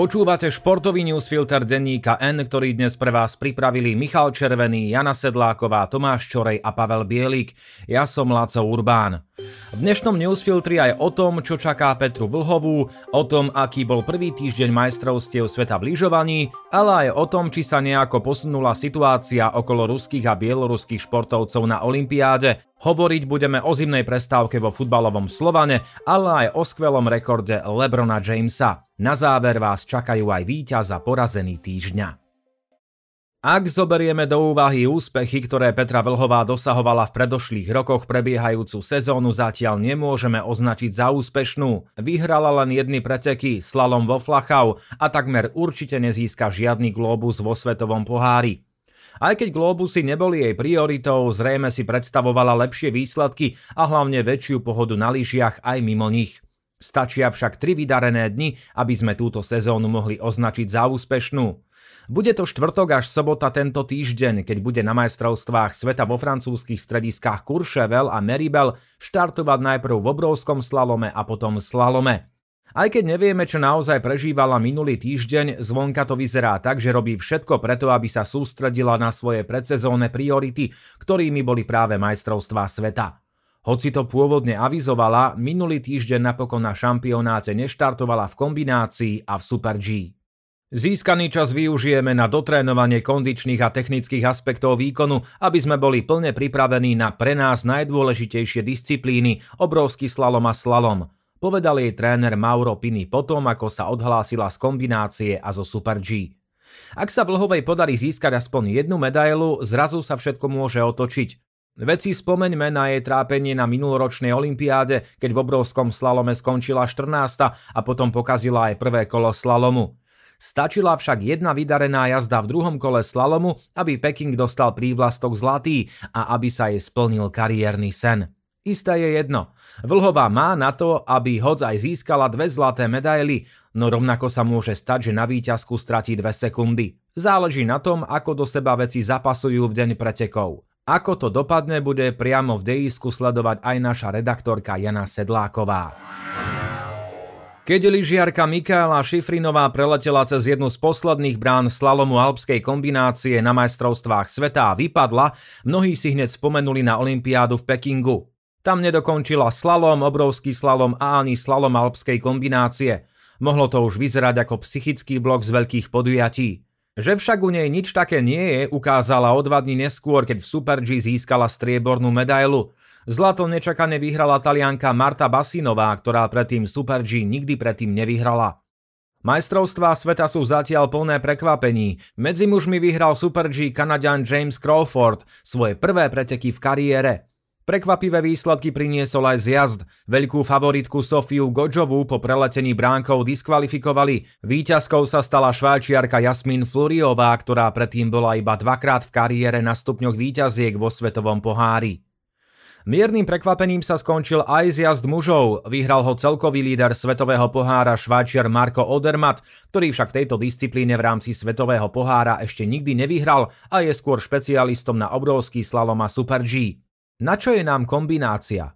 Počúvate športový newsfilter denníka N, ktorý dnes pre vás pripravili Michal Červený, Jana Sedláková, Tomáš Čorej a Pavel Bielik. Ja som Láco Urbán. V dnešnom newsfiltri aj o tom, čo čaká Petru Vlhovú, o tom, aký bol prvý týždeň majstrovstiev sveta v lyžovaní, ale aj o tom, či sa nejako posunula situácia okolo ruských a bieloruských športovcov na Olympiáde. Hovoriť budeme o zimnej prestávke vo futbalovom Slovane, ale aj o skvelom rekorde Lebrona Jamesa. Na záver vás čakajú aj víťaz a porazený týždňa. Ak zoberieme do úvahy úspechy, ktoré Petra Vlhová dosahovala v predošlých rokoch prebiehajúcu sezónu, zatiaľ nemôžeme označiť za úspešnú. Vyhrala len jedny preteky, slalom vo Flachau a takmer určite nezíska žiadny globus vo svetovom pohári. Aj keď globusy neboli jej prioritou, zrejme si predstavovala lepšie výsledky a hlavne väčšiu pohodu na lyžiach aj mimo nich. Stačia však tri vydarené dni, aby sme túto sezónu mohli označiť za úspešnú. Bude to štvrtok až sobota tento týždeň, keď bude na majstrovstvách sveta vo francúzskych strediskách Courchevel a Meribel štartovať najprv v obrovskom slalome a potom slalome. Aj keď nevieme, čo naozaj prežívala minulý týždeň, zvonka to vyzerá tak, že robí všetko preto, aby sa sústredila na svoje predsezónne priority, ktorými boli práve majstrovstvá sveta. Hoci to pôvodne avizovala, minulý týždeň napokon na šampionáte neštartovala v kombinácii a v Super G. Získaný čas využijeme na dotrénovanie kondičných a technických aspektov výkonu, aby sme boli plne pripravení na pre nás najdôležitejšie disciplíny, obrovský slalom a slalom – povedal jej tréner Mauro Pini potom, ako sa odhlásila z kombinácie a zo Super G. Ak sa Vlhovej podarí získať aspoň jednu medailu, zrazu sa všetko môže otočiť. Veci spomeňme na jej trápenie na minuloročnej olympiáde, keď v obrovskom slalome skončila 14. a potom pokazila aj prvé kolo slalomu. Stačila však jedna vydarená jazda v druhom kole slalomu, aby Peking dostal prívlastok zlatý a aby sa jej splnil kariérny sen. Isté je jedno. Vlhová má na to, aby hoď aj získala dve zlaté medaily, no rovnako sa môže stať, že na výťazku stratí dve sekundy. Záleží na tom, ako do seba veci zapasujú v deň pretekov. Ako to dopadne, bude priamo v dejisku sledovať aj naša redaktorka Jana Sedláková. Keď lyžiarka Mikála Šifrinová preletela cez jednu z posledných brán slalomu alpskej kombinácie na majstrovstvách sveta a vypadla, mnohí si hneď spomenuli na Olympiádu v Pekingu. Tam nedokončila slalom, obrovský slalom a ani slalom alpskej kombinácie. Mohlo to už vyzerať ako psychický blok z veľkých podujatí. Že však u nej nič také nie je, ukázala o dva dní neskôr, keď v Super G získala striebornú medailu. Zlato nečakane vyhrala talianka Marta Basinová, ktorá predtým Super G nikdy predtým nevyhrala. Majstrovstvá sveta sú zatiaľ plné prekvapení. Medzi mužmi vyhral Super G Kanadian James Crawford svoje prvé preteky v kariére. Prekvapivé výsledky priniesol aj zjazd. Veľkú favoritku Sofiu Godžovú po preletení bránkov diskvalifikovali. Výťazkou sa stala švajčiarka Jasmin Fluriová, ktorá predtým bola iba dvakrát v kariére na stupňoch výťaziek vo svetovom pohári. Miernym prekvapením sa skončil aj zjazd mužov. Vyhral ho celkový líder svetového pohára švajčiar Marko Odermatt, ktorý však v tejto disciplíne v rámci svetového pohára ešte nikdy nevyhral a je skôr špecialistom na obrovský slalom a Super G. Na čo je nám kombinácia?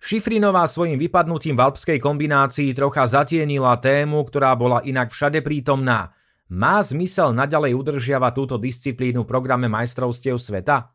Šifrinová svojim vypadnutím v alpskej kombinácii trocha zatienila tému, ktorá bola inak všade prítomná. Má zmysel naďalej udržiavať túto disciplínu v programe majstrovstiev sveta?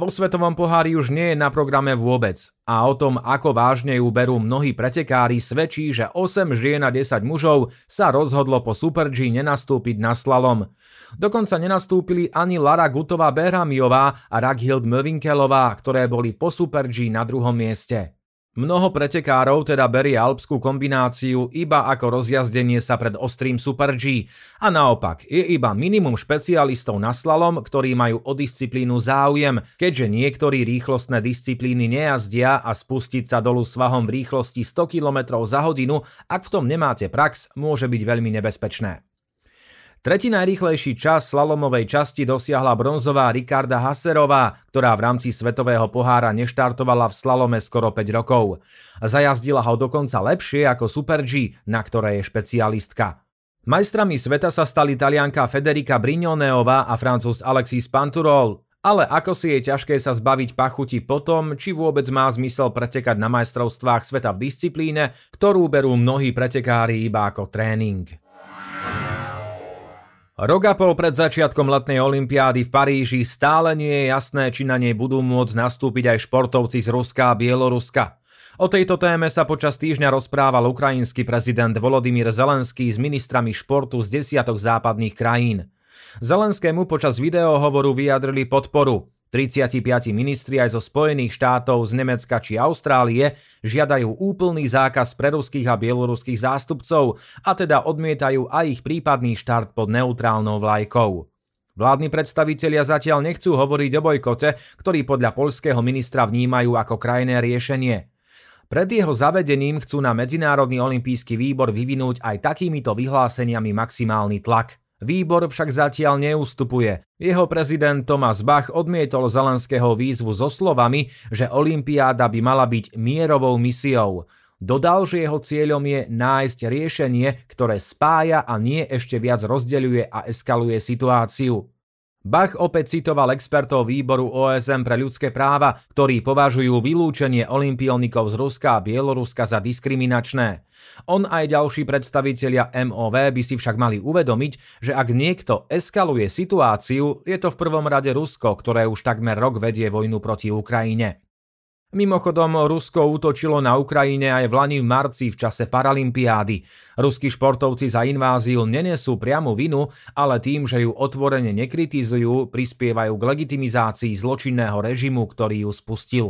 Vo svetovom pohári už nie je na programe vôbec. A o tom, ako vážne ju berú mnohí pretekári, svedčí, že 8 žien a 10 mužov sa rozhodlo po Super G nenastúpiť na slalom. Dokonca nenastúpili ani Lara Gutová Berhamiová a Raghild Mövinkelová, ktoré boli po Super G na druhom mieste. Mnoho pretekárov teda berie alpskú kombináciu iba ako rozjazdenie sa pred ostrým Super G a naopak je iba minimum špecialistov na slalom, ktorí majú o disciplínu záujem, keďže niektorí rýchlostné disciplíny nejazdia a spustiť sa dolu svahom v rýchlosti 100 km za hodinu, ak v tom nemáte prax, môže byť veľmi nebezpečné. Tretí najrýchlejší čas slalomovej časti dosiahla bronzová Ricarda Haserová, ktorá v rámci svetového pohára neštartovala v slalome skoro 5 rokov. Zajazdila ho dokonca lepšie ako Super G, na ktoré je špecialistka. Majstrami sveta sa stali talianka Federica Brignoneová a francúz Alexis Panturol, ale ako si je ťažké sa zbaviť pachuti po tom, či vôbec má zmysel pretekať na majstrovstvách sveta v disciplíne, ktorú berú mnohí pretekári iba ako tréning. Rok a pol pred začiatkom letnej olympiády v Paríži stále nie je jasné, či na nej budú môcť nastúpiť aj športovci z Ruska a Bieloruska. O tejto téme sa počas týždňa rozprával ukrajinský prezident Volodymyr Zelenský s ministrami športu z desiatok západných krajín. Zelenskému počas videohovoru vyjadrili podporu. 35 ministri aj zo Spojených štátov, z Nemecka či Austrálie žiadajú úplný zákaz pre ruských a bieloruských zástupcov a teda odmietajú aj ich prípadný štart pod neutrálnou vlajkou. Vládni predstavitelia zatiaľ nechcú hovoriť o bojkote, ktorý podľa poľského ministra vnímajú ako krajné riešenie. Pred jeho zavedením chcú na Medzinárodný olimpijský výbor vyvinúť aj takýmito vyhláseniami maximálny tlak. Výbor však zatiaľ neustupuje. Jeho prezident Thomas Bach odmietol Zelenského výzvu so slovami, že Olympiáda by mala byť mierovou misiou. Dodal, že jeho cieľom je nájsť riešenie, ktoré spája a nie ešte viac rozdeľuje a eskaluje situáciu. Bach opäť citoval expertov výboru OSM pre ľudské práva, ktorí považujú vylúčenie olimpionikov z Ruska a Bieloruska za diskriminačné. On aj ďalší predstavitelia MOV by si však mali uvedomiť, že ak niekto eskaluje situáciu, je to v prvom rade Rusko, ktoré už takmer rok vedie vojnu proti Ukrajine. Mimochodom, Rusko útočilo na Ukrajine aj v Lani v marci v čase Paralympiády. Ruskí športovci za inváziu nenesú priamu vinu, ale tým, že ju otvorene nekritizujú, prispievajú k legitimizácii zločinného režimu, ktorý ju spustil.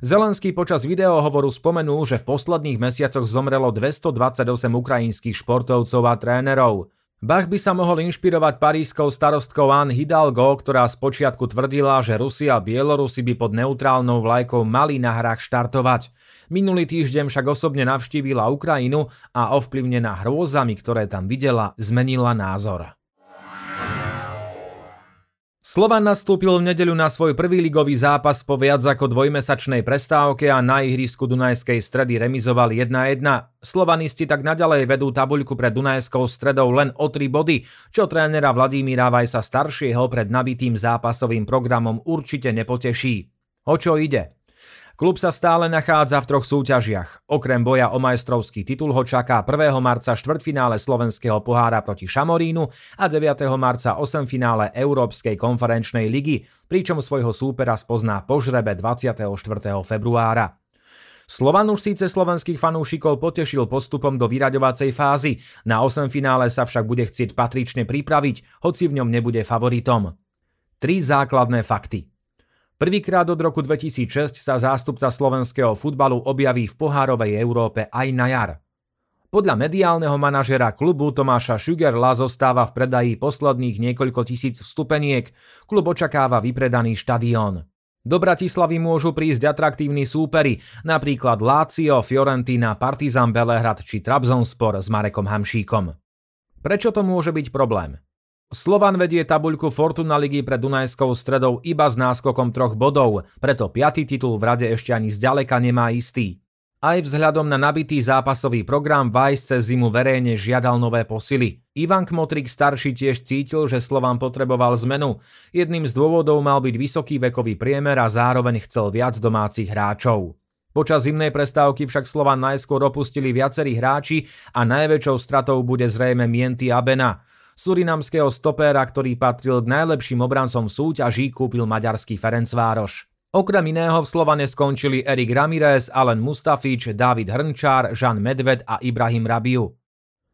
Zelenský počas videohovoru spomenul, že v posledných mesiacoch zomrelo 228 ukrajinských športovcov a trénerov. Bach by sa mohol inšpirovať parískou starostkou Anne Hidalgo, ktorá spočiatku tvrdila, že Rusi a Bielorusi by pod neutrálnou vlajkou mali na hrách štartovať. Minulý týždeň však osobne navštívila Ukrajinu a ovplyvnená hrôzami, ktoré tam videla, zmenila názor. Slovan nastúpil v nedeľu na svoj prvý ligový zápas po viac ako dvojmesačnej prestávke a na ihrisku Dunajskej stredy remizoval 1-1. Slovanisti tak naďalej vedú tabuľku pred Dunajskou stredou len o 3 body, čo trénera Vladimíra Vajsa staršieho pred nabitým zápasovým programom určite nepoteší. O čo ide? Klub sa stále nachádza v troch súťažiach. Okrem boja o majstrovský titul ho čaká 1. marca štvrtfinále slovenského pohára proti Šamorínu a 9. marca 8 finále Európskej konferenčnej ligy, pričom svojho súpera spozná po žrebe 24. februára. Slovan už síce slovenských fanúšikov potešil postupom do vyraďovacej fázy, na 8 finále sa však bude chcieť patrične pripraviť, hoci v ňom nebude favoritom. Tri základné fakty. Prvýkrát od roku 2006 sa zástupca slovenského futbalu objaví v pohárovej Európe aj na jar. Podľa mediálneho manažera klubu Tomáša Šugerla zostáva v predaji posledných niekoľko tisíc vstupeniek. Klub očakáva vypredaný štadión. Do Bratislavy môžu prísť atraktívni súperi, napríklad Lazio, Fiorentina, Partizan Belehrad či Trabzonspor s Marekom Hamšíkom. Prečo to môže byť problém? Slovan vedie tabuľku Fortuna ligy pred Dunajskou stredou iba s náskokom troch bodov, preto piatý titul v rade ešte ani zďaleka nemá istý. Aj vzhľadom na nabitý zápasový program Vice cez zimu verejne žiadal nové posily. Ivan Kmotrik starší tiež cítil, že Slovan potreboval zmenu. Jedným z dôvodov mal byť vysoký vekový priemer a zároveň chcel viac domácich hráčov. Počas zimnej prestávky však Slovan najskôr opustili viacerí hráči a najväčšou stratou bude zrejme Mienty Abena. Surinamského stopéra, ktorý patril k najlepším obrancom v súťaži, kúpil maďarský Ferencvároš. Okrem iného v Slovane skončili Erik Ramirez, Alen Mustafič, David Hrnčár, Jean Medved a Ibrahim Rabiu.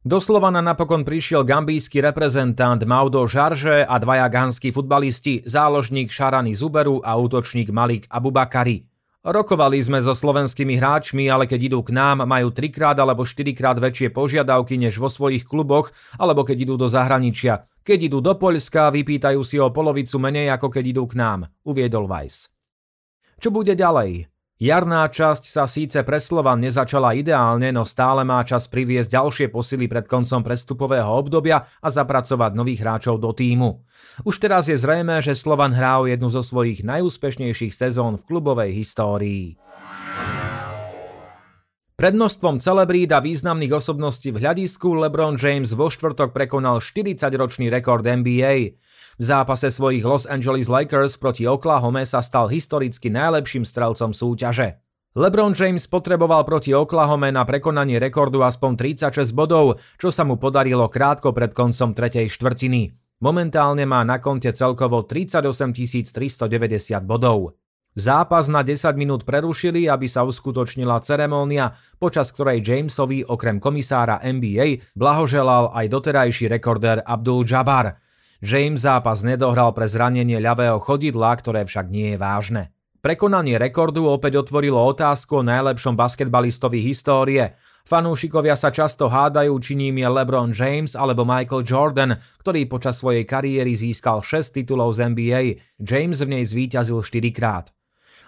Do Slovana napokon prišiel gambijský reprezentant Maudo Žarže a dvaja ganskí futbalisti, záložník Šarany Zuberu a útočník Malik Abubakari. Rokovali sme so slovenskými hráčmi, ale keď idú k nám, majú trikrát alebo štyrikrát väčšie požiadavky než vo svojich kluboch, alebo keď idú do zahraničia. Keď idú do Poľska, vypýtajú si o polovicu menej ako keď idú k nám, uviedol Weiss. Čo bude ďalej? Jarná časť sa síce pre Slovan nezačala ideálne, no stále má čas priviesť ďalšie posily pred koncom prestupového obdobia a zapracovať nových hráčov do týmu. Už teraz je zrejme, že Slovan hrá o jednu zo svojich najúspešnejších sezón v klubovej histórii. Pred množstvom celebrít a významných osobností v hľadisku LeBron James vo štvrtok prekonal 40-ročný rekord NBA. V zápase svojich Los Angeles Lakers proti Oklahoma sa stal historicky najlepším strelcom súťaže. LeBron James potreboval proti Oklahome na prekonanie rekordu aspoň 36 bodov, čo sa mu podarilo krátko pred koncom tretej štvrtiny. Momentálne má na konte celkovo 38 390 bodov. Zápas na 10 minút prerušili, aby sa uskutočnila ceremónia, počas ktorej Jamesovi okrem komisára NBA blahoželal aj doterajší rekordér Abdul Jabbar. James zápas nedohral pre zranenie ľavého chodidla, ktoré však nie je vážne. Prekonanie rekordu opäť otvorilo otázku o najlepšom basketbalistovi histórie. Fanúšikovia sa často hádajú, či ním je LeBron James alebo Michael Jordan, ktorý počas svojej kariéry získal 6 titulov z NBA. James v nej zvíťazil 4 krát.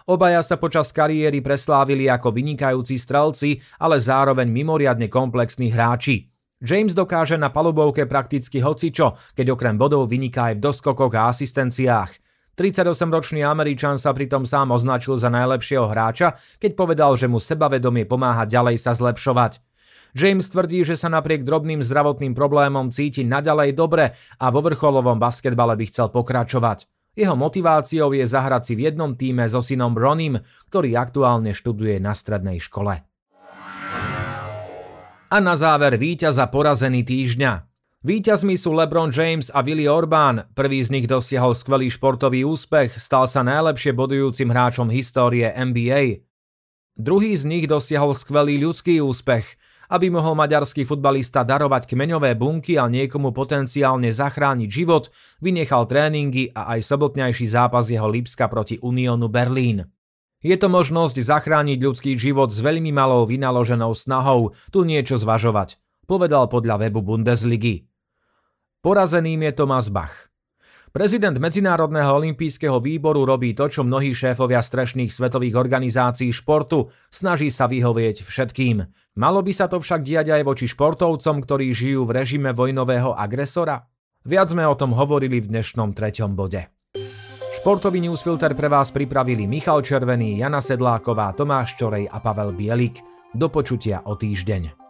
Obaja sa počas kariéry preslávili ako vynikajúci strelci, ale zároveň mimoriadne komplexní hráči. James dokáže na palubovke prakticky hocičo, keď okrem bodov vyniká aj v doskokoch a asistenciách – 38-ročný Američan sa pritom sám označil za najlepšieho hráča, keď povedal, že mu sebavedomie pomáha ďalej sa zlepšovať. James tvrdí, že sa napriek drobným zdravotným problémom cíti naďalej dobre a vo vrcholovom basketbale by chcel pokračovať. Jeho motiváciou je zahrať si v jednom týme so synom Ronim, ktorý aktuálne študuje na strednej škole. A na záver víťaza porazený týždňa. Výťazmi sú LeBron James a Willie Orbán. Prvý z nich dosiahol skvelý športový úspech, stal sa najlepšie bodujúcim hráčom histórie NBA. Druhý z nich dosiahol skvelý ľudský úspech. Aby mohol maďarský futbalista darovať kmeňové bunky a niekomu potenciálne zachrániť život, vynechal tréningy a aj sobotňajší zápas jeho Lipska proti Uniónu Berlín. Je to možnosť zachrániť ľudský život s veľmi malou vynaloženou snahou, tu niečo zvažovať, povedal podľa webu Bundesligy. Porazeným je Thomas Bach. Prezident Medzinárodného olympijského výboru robí to, čo mnohí šéfovia strešných svetových organizácií športu, snaží sa vyhovieť všetkým. Malo by sa to však diať aj voči športovcom, ktorí žijú v režime vojnového agresora? Viac sme o tom hovorili v dnešnom treťom bode. Športový newsfilter pre vás pripravili Michal Červený, Jana Sedláková, Tomáš Čorej a Pavel Bielik. Do počutia o týždeň.